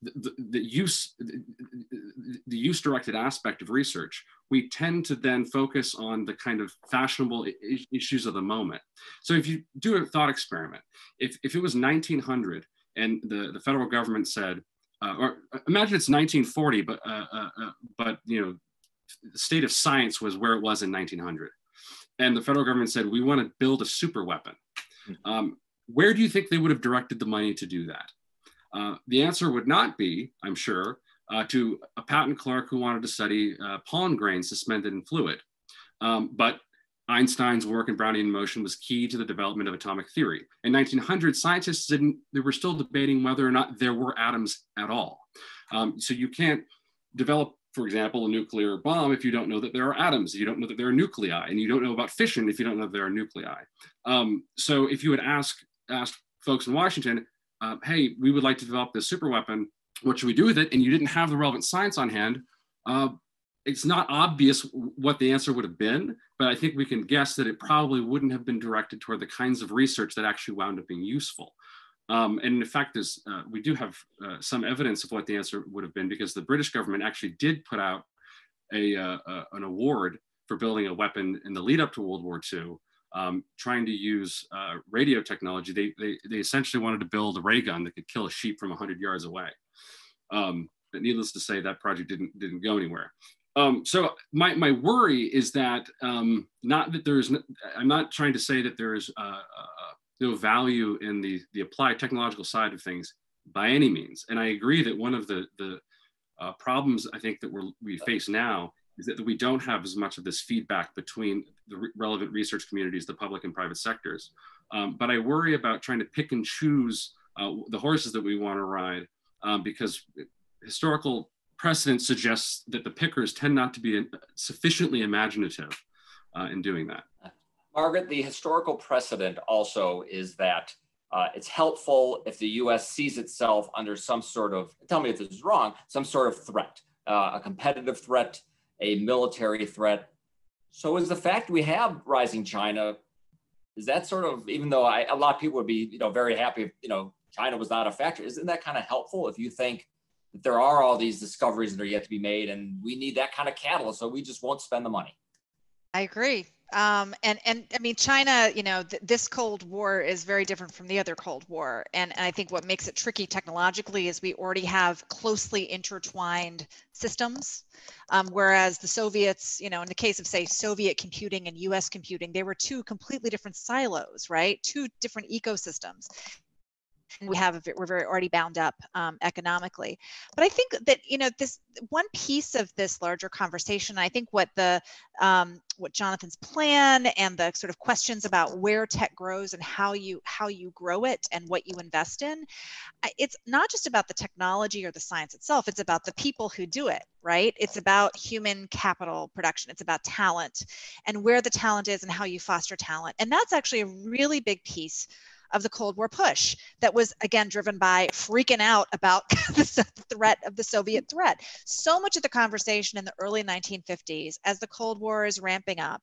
the, the, use the, use directed aspect of research we tend to then focus on the kind of fashionable issues of the moment so if you do a thought experiment if, if it was 1900 and the, the federal government said uh, or uh, imagine it's 1940, but uh, uh, uh, but you know, the state of science was where it was in 1900, and the federal government said we want to build a super weapon. Hmm. Um, where do you think they would have directed the money to do that? Uh, the answer would not be, I'm sure, to a patent clerk who wanted to study pollen grains suspended in fluid, um, but Einstein's work in Brownian motion was key to the development of atomic theory. In 1900, scientists didn't, they were still debating whether or not there were atoms at all. Um, so you can't develop, for example, a nuclear bomb if you don't know that there are atoms, you don't know that there are nuclei, and you don't know about fission if you don't know that there are nuclei. Um, so if you had ask, asked folks in Washington, uh, hey, we would like to develop this super weapon, what should we do with it? And you didn't have the relevant science on hand, uh, it's not obvious what the answer would have been, but I think we can guess that it probably wouldn't have been directed toward the kinds of research that actually wound up being useful. Um, and in fact, is uh, we do have uh, some evidence of what the answer would have been because the British government actually did put out a, uh, uh an award for building a weapon in the lead up to World War II, um, trying to use uh, radio technology. They, they, they essentially wanted to build a ray gun that could kill a sheep from 100 yards away. Um, but needless to say, that project didn't, didn't go anywhere. Um, so my, my worry is that um, not that there's, I'm not trying to say that there is uh, uh, no value in the, the applied technological side of things by any means. And I agree that one of the, the uh, problems I think that we're, we face now is that we don't have as much of this feedback between the re relevant research communities, the public and private sectors. Um, but I worry about trying to pick and choose uh, the horses that we want to ride um, because historical precedent suggests that the pickers tend not to be sufficiently imaginative uh, in doing that. Margaret, the historical precedent also is that uh, it's helpful if the US sees itself under some sort of, tell me if this is wrong, some sort of threat, uh, a competitive threat, a military threat. So is the fact we have rising China, is that sort of, even though I, a lot of people would be, you know, very happy if, you know, China was not a factor, isn't that kind of helpful if you think that there are all these discoveries that are yet to be made and we need that kind of catalyst so we just won't spend the money i agree um, and and I mean China, you know, th- this Cold War is very different from the other Cold War, and, and I think what makes it tricky technologically is we already have closely intertwined systems, um, whereas the Soviets, you know, in the case of say Soviet computing and U.S. computing, they were two completely different silos, right? Two different ecosystems, we have we're very already bound up um, economically. But i think that you know this one piece of this larger conversation i think what the um, what jonathan's plan and the sort of questions about where tech grows and how you how you grow it and what you invest in it's not just about the technology or the science itself it's about the people who do it right? It's about human capital production it's about talent and where the talent is and how you foster talent. And that's actually a really big piece of the Cold War push that was again driven by freaking out about the threat of the Soviet threat. So much of the conversation in the early 1950s, as the Cold War is ramping up,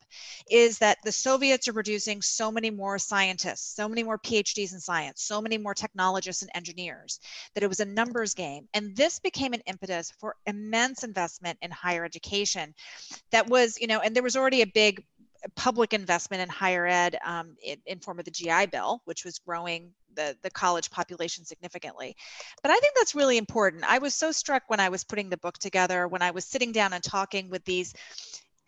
is that the Soviets are producing so many more scientists, so many more PhDs in science, so many more technologists and engineers, that it was a numbers game. And this became an impetus for immense investment in higher education that was, you know, and there was already a big public investment in higher ed um, in, in, form of the GI Bill, which was growing the, the college population significantly. But I think that's really important. I was so struck when I was putting the book together, when I was sitting down and talking with these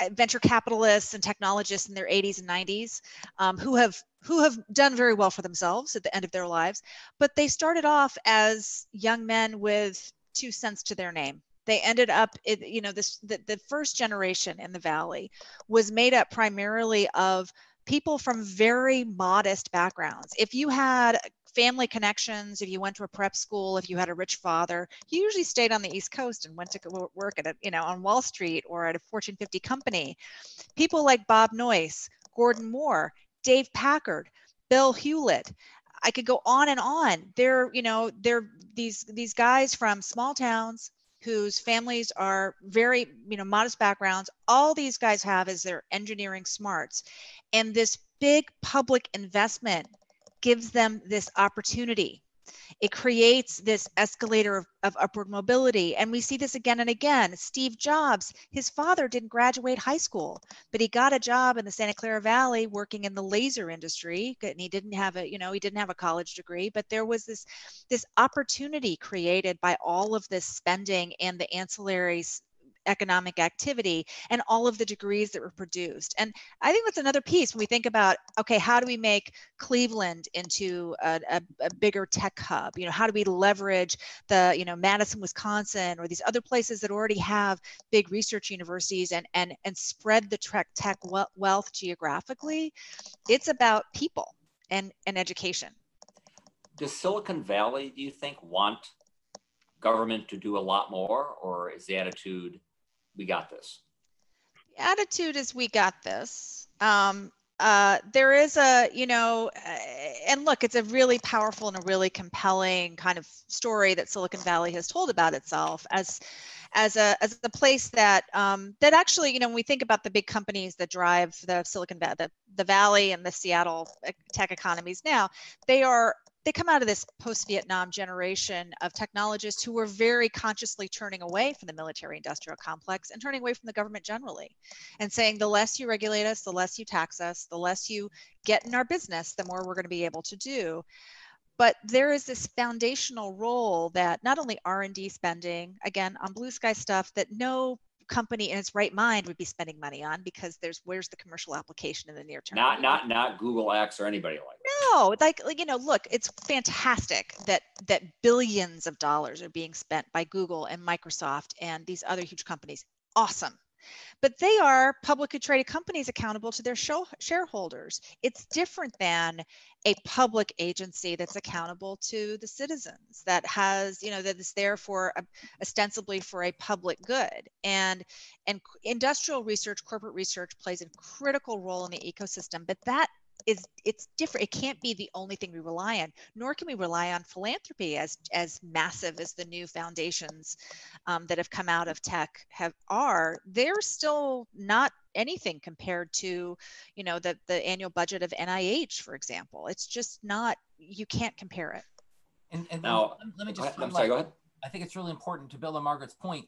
uh, venture capitalists and technologists in their 80s and 90s um, who have who have done very well for themselves at the end of their lives but they started off as young men with two cents to their name they ended up you know this the, the first generation in the valley was made up primarily of people from very modest backgrounds. If you had family connections if you went to a prep school if you had a rich father you usually stayed on the east coast and went to work at a you know on wall street or at a fortune 50 company. People like bob noyce gordon moore dave packard bill hewlett. I could go on and on. They're you know they're these these guys from small towns whose families are very, you know, modest backgrounds. All these guys have is their engineering smarts. And this big public investment gives them this opportunity it creates this escalator of, of, upward mobility. And we see this again and again. Steve Jobs, his father didn't graduate high school, but he got a job in the Santa Clara Valley working in the laser industry. And he didn't have a, you know, he didn't have a college degree, but there was this this opportunity created by all of this spending and the ancillaries economic activity and all of the degrees that were produced. And I think that's another piece when we think about, okay, how do we make Cleveland into a, a, a bigger tech hub? You know, how do we leverage the, you know, Madison, Wisconsin, or these other places that already have big research universities and and and spread the tech tech wealth geographically? It's about people and and education. Does Silicon Valley, do you think, want government to do a lot more, or is the attitude we got this? Attitude is we got this. Um, uh, there is a, you know, uh, and look, it's a really powerful and a really compelling kind of story that Silicon Valley has told about itself as, as a as a place that um, that actually, you know, when we think about the big companies that drive the Silicon Valley, the, the Valley and the Seattle tech economies now, they are they come out of this post-Vietnam generation of technologists who were very consciously turning away from the military industrial complex and turning away from the government generally and saying the less you regulate us, the less you tax us, the less you get in our business, the more we're going to be able to do. But there is this foundational role that not only r&d spending again on blue sky stuff that no company in its right mind would be spending money on because there's where's the commercial application in the near term? Not not not google x or anybody like that. No like, like you know look it's fantastic that that billions of dollars are being spent by google and microsoft and these other huge companies. Awesome but they are publicly traded companies accountable to their shareholders. It's different than a public agency that's accountable to the citizens that has, you know, that is there for a, ostensibly for a public good. And and industrial research, corporate research plays a critical role in the ecosystem, but that is it's different. It can't be the only thing we rely on nor can we rely on philanthropy as as massive as the new foundations um, that have come out of tech have are. They're still not anything compared to you know the the annual budget of nih for example. It's just not you can't compare it. And, and now, let, me, let me just I'm sorry, go ahead. i think it's really important to build on margaret's point.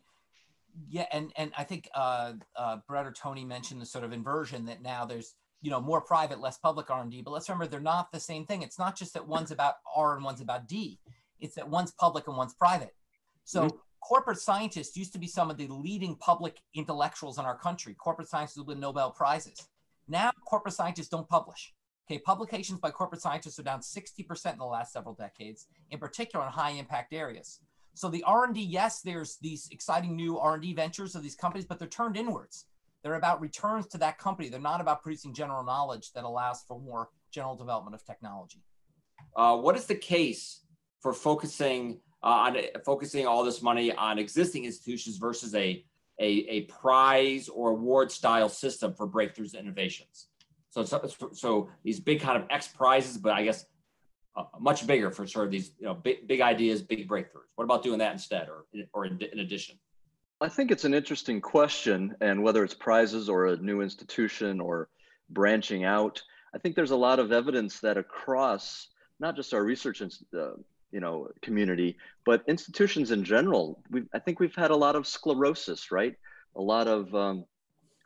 Yeah and and i think uh, uh, brett or tony mentioned the sort of inversion that now there's you know more private less public r&d but let's remember they're not the same thing it's not just that one's about r and one's about d it's that one's public and one's private so mm-hmm. corporate scientists used to be some of the leading public intellectuals in our country corporate scientists win nobel prizes now corporate scientists don't publish Okay, publications by corporate scientists are down 60% in the last several decades, in particular in high impact areas. So the R&D, yes, there's these exciting new R&D ventures of these companies, but they're turned inwards. They're about returns to that company. They're not about producing general knowledge that allows for more general development of technology. Uh, what is the case for focusing uh, on focusing all this money on existing institutions versus a, a, a prize or award style system for breakthroughs and innovations? So, so, so these big kind of X prizes, but I guess uh, much bigger for sort of these you know big, big ideas, big breakthroughs. What about doing that instead, or or in, in addition? I think it's an interesting question, and whether it's prizes or a new institution or branching out, I think there's a lot of evidence that across not just our research uh, you know community, but institutions in general, we I think we've had a lot of sclerosis, right? A lot of um,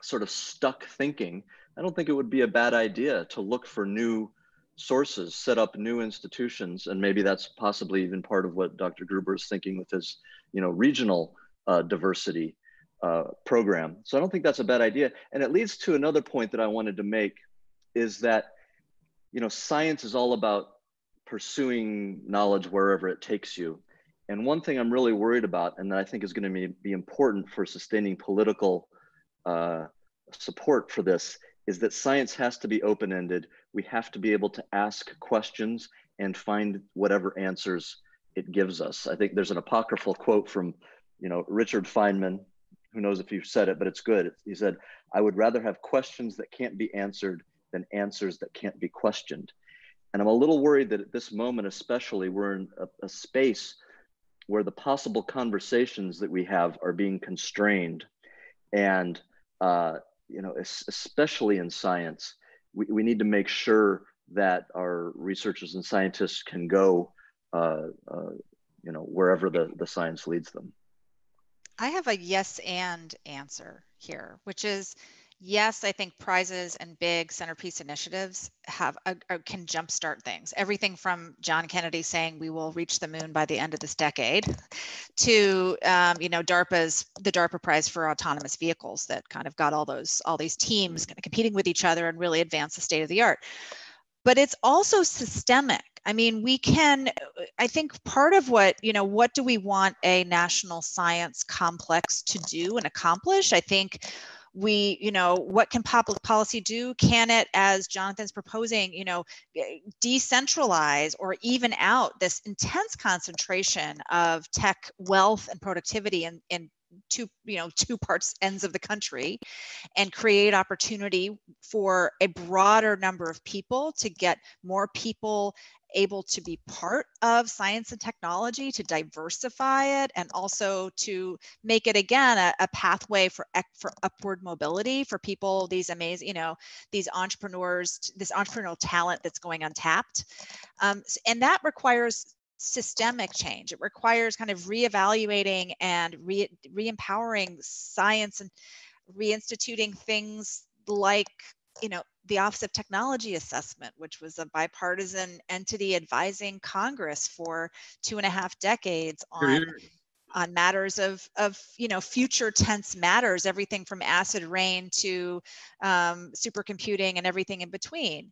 sort of stuck thinking. I don't think it would be a bad idea to look for new sources, set up new institutions, and maybe that's possibly even part of what Dr. Gruber is thinking with his, you know, regional uh, diversity uh, program. So I don't think that's a bad idea. And it leads to another point that I wanted to make is that, you know, science is all about pursuing knowledge wherever it takes you. And one thing I'm really worried about, and that I think is going to be, be important for sustaining political uh, support for this, is that science has to be open ended. We have to be able to ask questions and find whatever answers it gives us. I think there's an apocryphal quote from, you know, Richard Feynman. Who knows if you've said it, but it's good. He said, "I would rather have questions that can't be answered than answers that can't be questioned." And I'm a little worried that at this moment, especially, we're in a, a space where the possible conversations that we have are being constrained, and uh, you know, especially in science, we, we need to make sure that our researchers and scientists can go, uh, uh, you know, wherever the, the science leads them. I have a yes and answer here, which is yes, I think prizes and big centerpiece initiatives have a, a, can jumpstart things. Everything from John Kennedy saying we will reach the moon by the end of this decade, to um, you know DARPA's the DARPA Prize for autonomous vehicles that kind of got all those all these teams kind of competing with each other and really advance the state of the art. But it's also systemic. I mean, we can, I think part of what, you know, what do we want a national science complex to do and accomplish? I think we you know what can public policy do can it as jonathan's proposing you know eh, decentralize or even out this intense concentration of tech wealth and productivity in, in two you know two parts ends of the country and create opportunity for a broader number of people to get more people able to be part of science and technology to diversify it and also to make it again a, a, pathway for for upward mobility for people these amazing you know these entrepreneurs this entrepreneurial talent that's going untapped. Um, and that requires systemic change it requires kind of reevaluating and re, re-empowering science and reinstituting things like you know the Office of Technology Assessment, which was a bipartisan entity advising Congress for two and a half decades on on matters of of you know future tense matters, everything from acid rain to um, supercomputing and everything in between.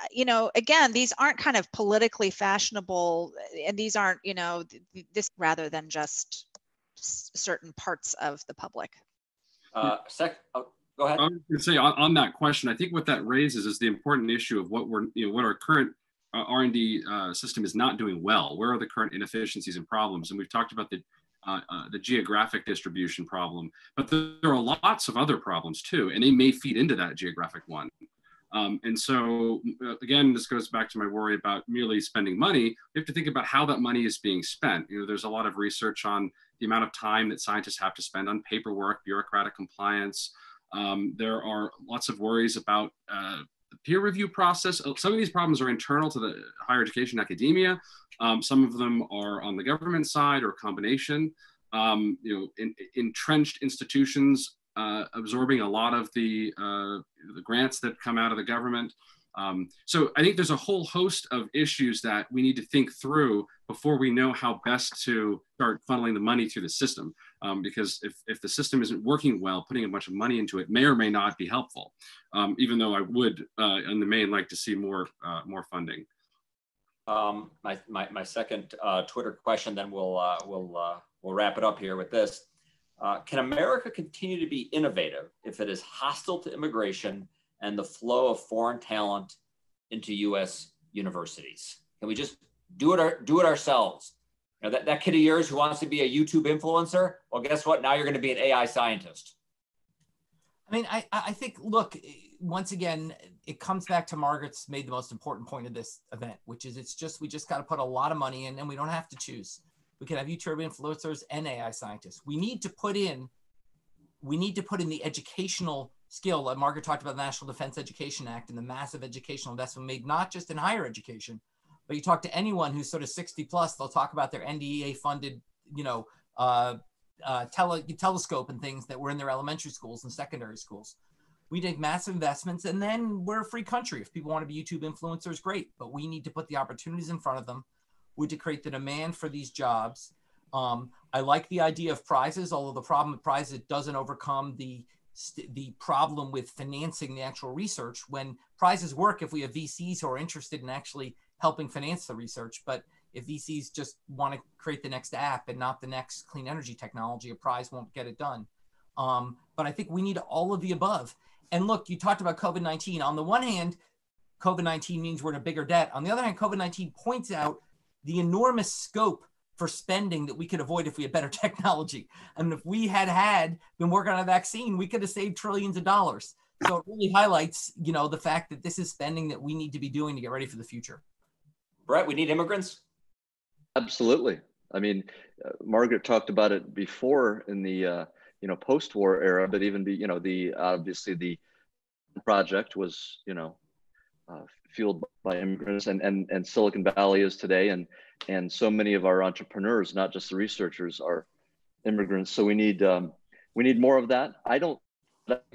Uh, you know, again, these aren't kind of politically fashionable, and these aren't you know this rather than just certain parts of the public. Uh, sec- oh, Go ahead. I was going to say on, on, that question, I think what that raises is the important issue of what we're, you know, what our current uh, R&D uh, system is not doing well. Where are the current inefficiencies and problems? And we've talked about the uh, uh the geographic distribution problem, but there are lots of other problems too, and they may feed into that geographic one. Um, and so, uh, again, this goes back to my worry about merely spending money. We have to think about how that money is being spent. You know, there's a lot of research on the amount of time that scientists have to spend on paperwork, bureaucratic compliance, um, there are lots of worries about uh, the peer review process. Uh, some of these problems are internal to the higher education academia. Um, some of them are on the government side or a combination. Um, you know, in, entrenched institutions uh, absorbing a lot of the, uh, the grants that come out of the government. Um, so I think there's a whole host of issues that we need to think through before we know how best to start funneling the money through the system. um, because if, if the system isn't working well, putting a bunch of money into it may or may not be helpful, um, even though I would, uh, in the main, like to see more, uh, more funding. Um, my, my, my second uh, Twitter question, then we'll, uh, we'll, uh, we'll wrap it up here with this. Uh, can America continue to be innovative if it is hostile to immigration and the flow of foreign talent into U.S. universities? Can we just do it, our, do it ourselves? You know, that, that kid of yours who wants to be a YouTube influencer, well, guess what? Now you're going to be an AI scientist. I mean, I, I think, look, once again, it comes back to Margaret's made the most important point of this event, which is it's just, we just got to put a lot of money in and we don't have to choose. We can have YouTube influencers and AI scientists. We need to put in, we need to put in the educational skill. Like Margaret talked about the National Defense Education Act and the massive educational investment made, not just in higher education, but you talk to anyone who's sort of 60 plus, they'll talk about their NDEA funded, you know, uh, uh, tele- telescope and things that were in their elementary schools and secondary schools. We make massive investments and then we're a free country. If people want to be YouTube influencers, great, but we need to put the opportunities in front of them. Need to create the demand for these jobs. Um, I like the idea of prizes, although the problem with prizes doesn't overcome the the problem with financing the actual research. When prizes work, if we have VCs who are interested in actually helping finance the research. But if VCs just want to create the next app and not the next clean energy technology, a prize won't get it done. Um, but I think we need all of the above. And look, you talked about COVID 19. On the one hand, COVID 19 means we're in a bigger debt. On the other hand, COVID 19 points out the enormous scope for spending that we could avoid if we had better technology. And if we had had been working on a vaccine, we could have saved trillions of dollars. So it really highlights, you know, the fact that this is spending that we need to be doing to get ready for the future. Brett, we need immigrants. Absolutely. I mean, uh, Margaret talked about it before in the uh, you know post-war era, but even the you know the obviously the project was you know uh, fueled by immigrants, and and and Silicon Valley is today, and and so many of our entrepreneurs, not just the researchers, are immigrants. So we need um, we need more of that. I don't.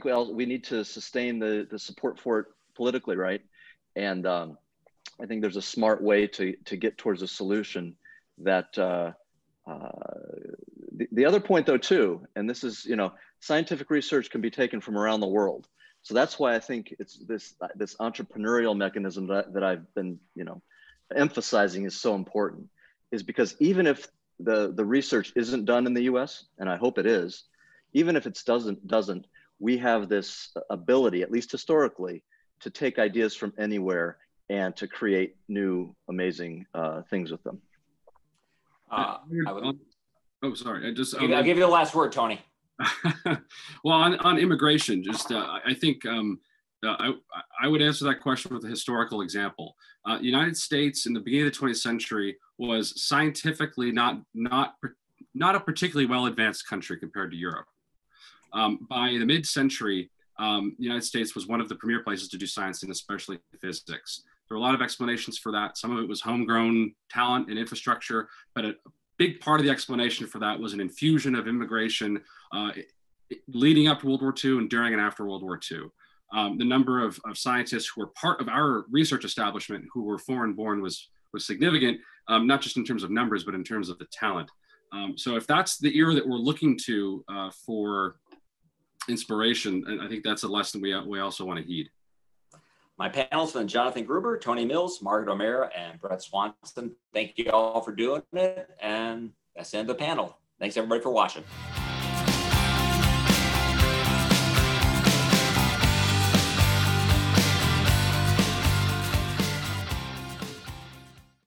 Well, we need to sustain the the support for it politically, right? And um, I think there's a smart way to to get towards a solution that. Uh, uh, the, the other point, though, too, and this is, you know, scientific research can be taken from around the world. So that's why I think it's this this entrepreneurial mechanism that, that I've been, you know, emphasizing is so important. Is because even if the the research isn't done in the U.S. and I hope it is, even if it doesn't doesn't, we have this ability, at least historically, to take ideas from anywhere and to create new amazing uh, things with them. Uh, would, oh, sorry. I just I'll, I'll give you the last word, Tony. well, on, on immigration, just uh, I think um, uh, I, I would answer that question with a historical example. Uh, United States in the beginning of the 20th century was scientifically not not not a particularly well advanced country compared to Europe. Um, by the mid-century, um, the United States was one of the premier places to do science and especially physics. There were a lot of explanations for that. Some of it was homegrown talent and infrastructure, but big part of the explanation for that was an infusion of immigration uh, leading up to World War II and during and after World War II. Um, the number of, of, scientists who were part of our research establishment who were foreign born was, was significant, um, not just in terms of numbers, but in terms of the talent. Um, so if that's the era that we're looking to uh, for inspiration, I think that's a lesson we, we also want to heed. My panelists been Jonathan Gruber, Tony Mills, Margaret O'Mara, and Brett Swanson. Thank you all for doing it. And that's the end of the panel. Thanks everybody for watching.